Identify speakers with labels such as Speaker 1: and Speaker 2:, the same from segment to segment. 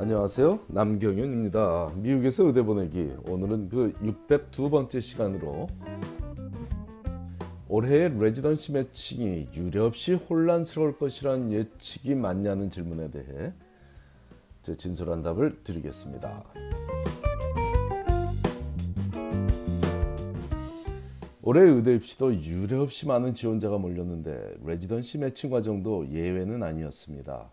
Speaker 1: 안녕하세요. 남경윤입니다. 미국에서 의대 보내기. 오늘은 그 602번째 시간으로 올해의 레지던시 매칭이 유례없이 혼란스러울 것이라는 예측이 맞냐는 질문에 대해 제 진솔한 답을 드리겠습니다. 올해 의대 입시도 유례없이 많은 지원자가 몰렸는데 레지던시 매칭 과정도 예외는 아니었습니다.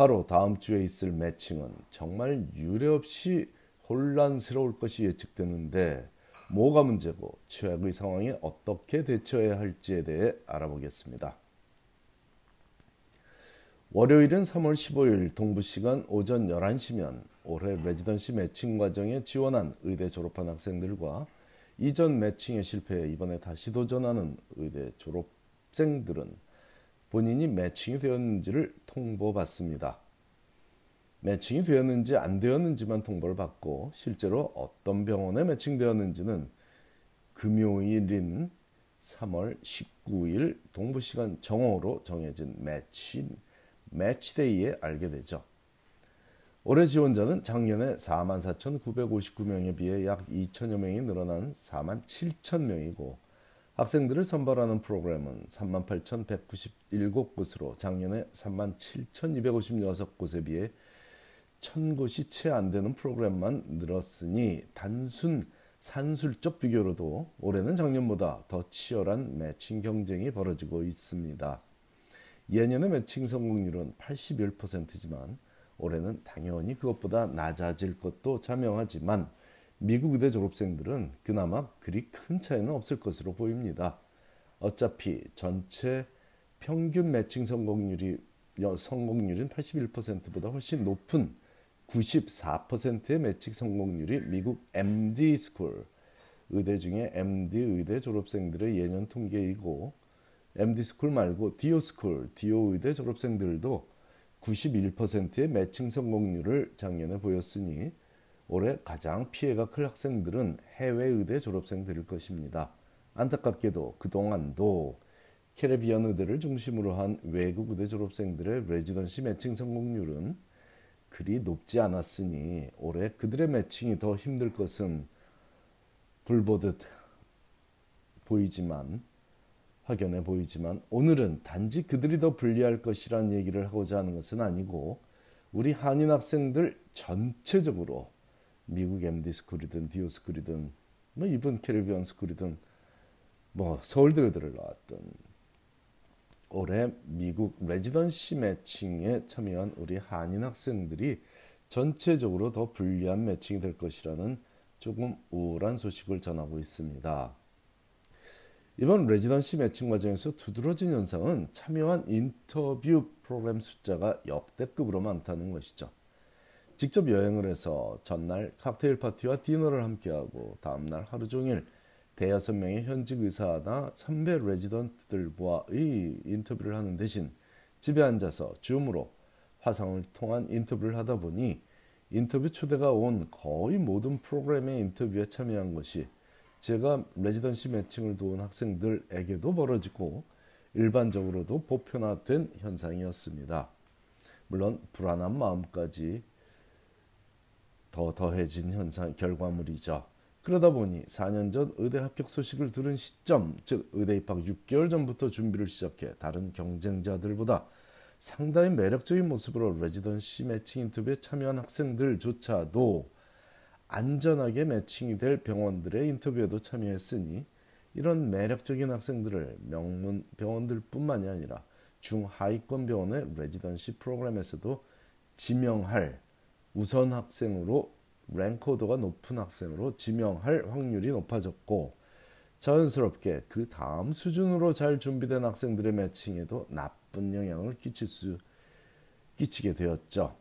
Speaker 1: 바로 다음 주에 있을 매칭은 정말 유례없이 혼란스러울 것이 예측되는데 뭐가 문제고 최악의 상황에 어떻게 대처해야 할지에 대해 알아보겠습니다. 월요일은 3월 15일 동부 시간 오전 11시면 올해 레지던시 매칭 과정에 지원한 의대 졸업한 학생들과 이전 매칭에 실패해 이번에 다시 도전하는 의대 졸업생들은 본인이 매칭이 되었는지를 통보받습니다. 매칭이 되었는지 안 되었는지만 통보를 받고 실제로 어떤 병원에 매칭되었는지는 금요일인 3월 19일 동부 시간 정오로 정해진 매치 매치데이에 알게 되죠. 올해 지원자는 작년에 44,959명에 비해 약 2천여 명이 늘어난 47,000명이고 학생들을 선발하는 프로그램은 38,197곳으로 작년에 37,256곳에 비해 1,000곳이 채 안 되는 프로그램만 늘었으니 단순 산술적 비교로도 올해는 작년보다 더 치열한 매칭 경쟁이 벌어지고 있습니다. 예년의 매칭 성공률은 81%지만 올해는 당연히 그것보다 낮아질 것도 자명하지만 미국 의대 졸업생들은 그나마 그리 큰 차이는 없을 것으로 보입니다. 어차피 전체 평균 매칭 성공률이 성공률인 81%보다 훨씬 높은 94%의 매칭 성공률이 미국 MD school 의대 중에 MD 의대 졸업생들의 예년 통계이고 MD school 말고 DO school DO 의대 졸업생들도 91%의 매칭 성공률을 작년에 보였으니 올해 가장 피해가 클 학생들은 해외 의대 졸업생들일 것입니다. 안타깝게도 그동안도 캐리비안 의대를 중심으로 한 외국 의대 졸업생들의 레지던시 매칭 성공률은 그리 높지 않았으니 올해 그들의 매칭이 더 힘들 것은 불보듯 보이지만 확연해 보이지만 오늘은 단지 그들이 더 불리할 것이란 얘기를 하고자 하는 것은 아니고 우리 한인 학생들 전체적으로 미국 MD 스쿨이든 DO school이든 뭐 이번 Caribbean school이든 뭐 서울대 의대를 나왔던 올해 미국 residency 매칭에 참여한 우리 한인 학생들이 전체적으로 더 불리한 매칭이 될 것이라는 조금 우울한 소식을 전하고 있습니다. 이번 residency 매칭 과정에서 두드러진 현상은 참여한 인터뷰 프로그램 숫자가 역대급으로 많다는 것이죠. 직접 여행을 해서 전날 칵테일 파티와 디너를 함께하고 다음날 하루 종일 대여섯 명의 현직 의사나 선배 레지던트들과의 인터뷰를 하는 대신 집에 앉아서 줌으로 화상을 통한 인터뷰를 하다 보니 인터뷰 초대가 온 거의 모든 프로그램의 인터뷰에 참여한 것이 제가 레지던시 매칭을 도운 학생들에게도 벌어지고 일반적으로도 보편화된 현상이었습니다. 물론 불안한 마음까지 더 더해진 현상 결과물이죠. 그러다 보니 4년 전 의대 합격 소식을 들은 시점, 즉 의대 입학 6개월 전부터 준비를 시작해 다른 경쟁자들보다 상당히 매력적인 모습으로 레지던시 매칭 인터뷰에 참여한 학생들조차도 안전하게 매칭이 될 병원들의 인터뷰에도 참여했으니 이런 매력적인 학생들을 명문 병원들뿐만이 아니라 중하위권 병원의 레지던시 프로그램에서도 지명할 우선 학생으로 랭커도가 높은 학생으로 지명할 확률이 높아졌고 자연스럽게 그 다음 수준으로 잘 준비된 학생들의 매칭에도 나쁜 영향을 끼칠 수 끼치게 되었죠.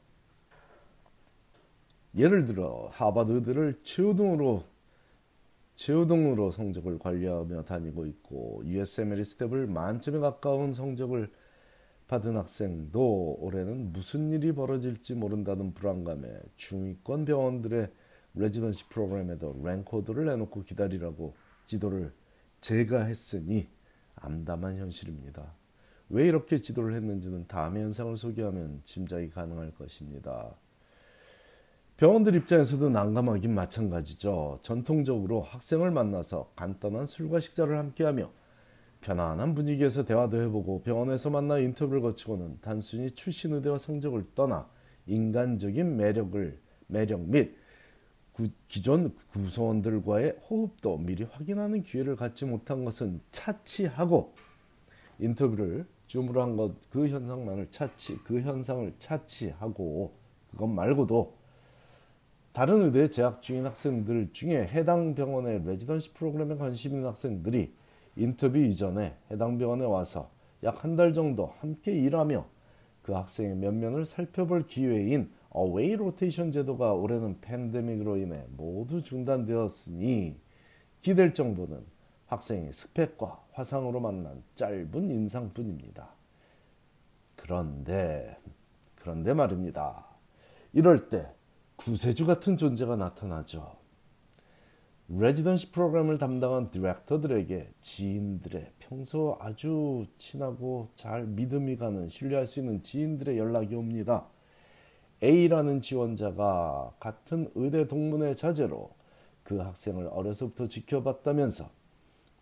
Speaker 1: 예를 들어 하버드들을 최우등으로 최우등으로 성적을 관리하며 다니고 있고 USMLE 스텝을 만점에 가까운 성적을 받은 학생도 올해는 무슨 일이 벌어질지 모른다는 불안감에 중위권 병원들의 레지던시 프로그램에도 랭코드를 내놓고 기다리라고 지도를 제가 했으니 암담한 현실입니다. 왜 이렇게 지도를 했는지는 다음의 현상을 소개하면 짐작이 가능할 것입니다. 병원들 입장에서도 난감하긴 마찬가지죠. 전통적으로 학생을 만나서 간단한 술과 식사를 함께하며 편안한 분위기에서 대화도 해보고 병원에서 만나 인터뷰를 거치고는 단순히 출신 의대와 성적을 떠나 인간적인 매력을 매력 및 구, 기존 구성원들과의 호흡도 미리 확인하는 기회를 갖지 못한 것은 차치하고 인터뷰를 줌으로 한 것 그 현상만을 차치 그 현상을 차치하고 그것 말고도 다른 의대에 재학 중인 학생들 중에 해당 병원의 레지던시 프로그램에 관심 있는 학생들이 인터뷰 이전에 해당 병원에 와서 약 한 달 정도 함께 일하며 그 학생의 면면을 살펴볼 기회인 어웨이 로테이션 제도가 올해는 팬데믹으로 인해 모두 중단되었으니 기댈 정도는 학생의 스펙과 화상으로 만난 짧은 인상뿐입니다. 그런데 그런데 말입니다. 이럴 때 구세주 같은 존재가 나타나죠. 레지던시 프로그램을 담당한 디렉터들에게 지인들의 평소 아주 친하고 잘 믿음이 가는 신뢰할 수 있는 지인들의 연락이 옵니다. A라는 지원자가 같은 의대 동문의 자제로 그 학생을 어려서부터 지켜봤다면서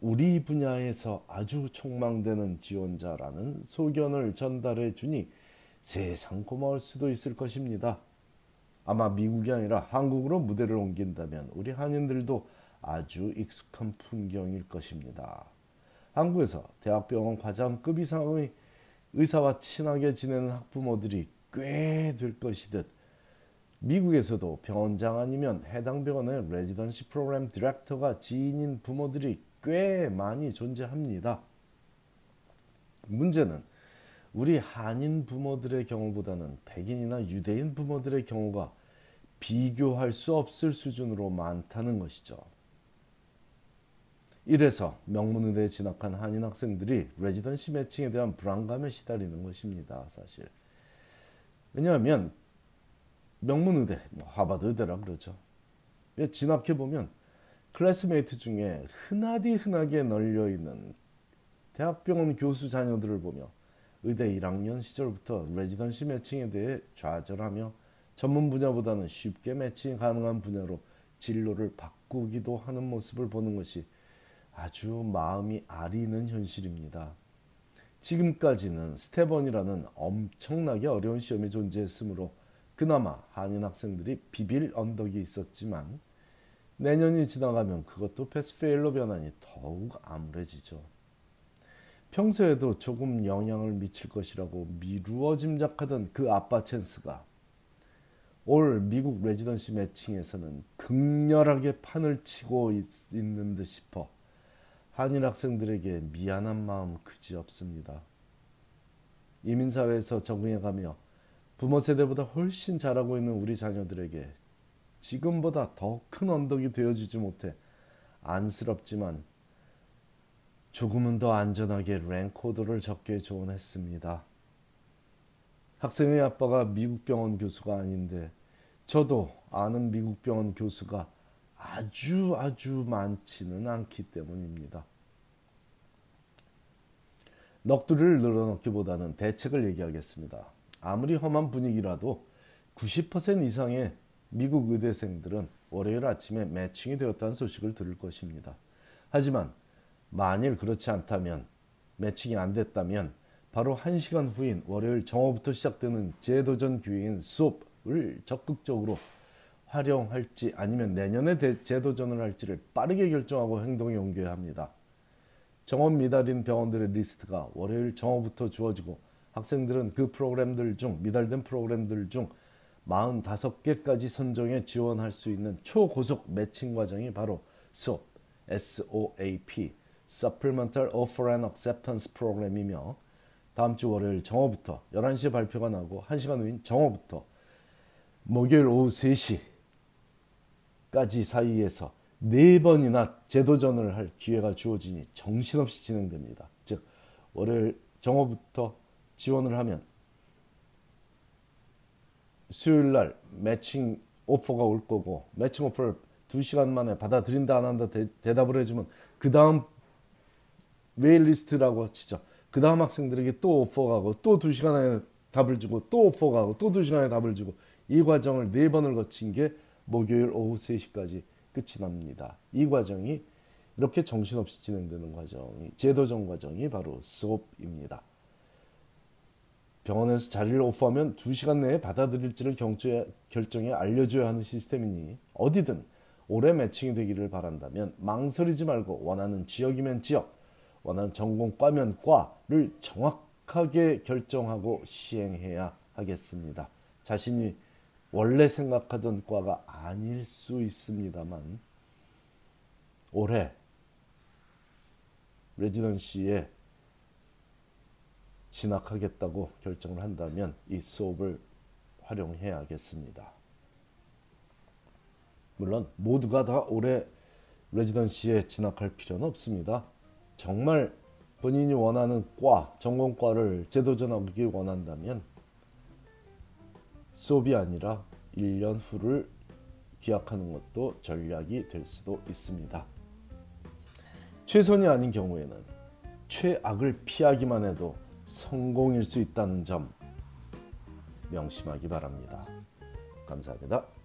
Speaker 1: 우리 분야에서 아주 촉망되는 지원자라는 소견을 전달해 주니 세상 고마울 수도 있을 것입니다. 아마 미국이 아니라 한국으로 무대를 옮긴다면 우리 한인들도 아주 익숙한 풍경일 것입니다. 한국에서 대학병원 과장급 이상의 의사와 친하게 지내는 학부모들이 꽤 될 것이듯 미국에서도 병원장 아니면 해당 병원의 레지던시 프로그램 디렉터가 지인인 부모들이 꽤 많이 존재합니다. 문제는 우리 한인 부모들의 경우보다는 백인이나 유대인 부모들의 경우가 비교할 수 없을 수준으로 많다는 것이죠. 이래서 명문의대에 진학한 한인 학생들이 residency 매칭에 대한 불안감에 시달리는 것입니다. 사실. 왜냐하면 명문의대, 뭐 하버드 의대라 그러죠. 진학해 보면 classmate 중에 흔하디 흔하게 널려 있는 대학병원 교수 자녀들을 보며 의대 1학년 시절부터 레지던시 매칭에 대해 좌절하며 전문 분야보다는 쉽게 매칭 가능한 분야로 진로를 바꾸기도 하는 모습을 보는 것이 아주 마음이 아리는 현실입니다. 지금까지는 스테번이라는 엄청나게 어려운 시험이 존재했으므로 그나마 한인 학생들이 비빌 언덕이 있었지만 내년이 지나가면 그것도 패스페일로 변하니 더욱 암울해지죠. 평소에도 조금 영향을 미칠 것이라고 미루어 짐작하던 그 아빠 찬스가 올 미국 레지던시 매칭에서는 극렬하게 판을 치고 있, 있는 듯 싶어 한인 학생들에게 미안한 마음 그지없습니다. 이민사회에서 적응해가며 부모 세대보다 훨씬 잘하고 있는 우리 자녀들에게 지금보다 더 큰 언덕이 되어주지 못해 안쓰럽지만 조금은 더 안전하게 랭코드를 적게 조언했습니다. 학생의 아빠가 미국 병원 교수가 아닌데 저도 아는 미국 병원 교수가 아주 아주 많지는 않기 때문입니다. 넋두리를 늘어놓기보다는 대책을 얘기하겠습니다. 아무리 험한 분위기라도 90% 이상의 미국 의대생들은 월요일 아침에 매칭이 되었다는 소식을 들을 것입니다. 하지만 만일 그렇지 않다면 매칭이 안 됐다면 바로 1시간 후인 월요일 정오부터 시작되는 재도전 기회인 수업을 적극적으로 활용할지 아니면 내년에 재도전을 할지를 빠르게 결정하고 행동에 옮겨야 합니다. 정원 미달인 병원들의 리스트가 월요일 정오부터 주어지고 학생들은 그 프로그램들 중 미달된 프로그램들 중 45개까지 선정해 지원할 수 있는 초고속 매칭 과정이 바로 SOAP, SOAP, Supplemental Offer and Acceptance 프로그램이며 다음 주 월요일 정오부터 11시에 발표가 나고 1시간 후인 정오부터 목요일 오후 3시까지 사이에서 네 번이나 재도전을 할 기회가 주어지니 정신없이 진행됩니다. 즉 월요일 정오부터 지원을 하면 수요일 날 매칭 오퍼가 올 거고 매칭 오퍼를 2시간 만에 받아들인다 안 한다 대, 답을 해주면 그 다음 waitlist라고 치죠. 그 다음 학생들에게 또 오퍼가 가고 또 2시간 안에 답을 주고 또 오퍼가 가고 또 2시간 안에 답을 주고 이 과정을 네 번을 거친 게 목요일 오후 3시까지 끝이 납니다. 이 과정이 이렇게 정신없이 진행되는 과정이 제도정 과정이 바로 수업입니다. 병원에서 자리를 오프하면 2시간 내에 받아들일지를 경조에, 결정해 알려줘야 하는 시스템이니 어디든 올해 매칭이 되기를 바란다면 망설이지 말고 원하는 지역이면 지역, 원하는 전공과면 과를 정확하게 결정하고 시행해야 하겠습니다. 자신이 원래 생각하던 과가 아닐 수 있습니다만 올해 레지던시에 진학하겠다고 결정을 한다면 이 수업을 활용해야겠습니다. 물론 모두가 다 올해 레지던시에 진학할 필요는 없습니다. 정말 본인이 원하는 과, 전공과를 제도전하기 원한다면 수업이 아니라 1년 후를 기약하는 것도 전략이 될 수도 있습니다. 최선이 아닌 경우에는 최악을 피하기만 해도 성공일 수 있다는 점 명심하기 바랍니다. 감사합니다.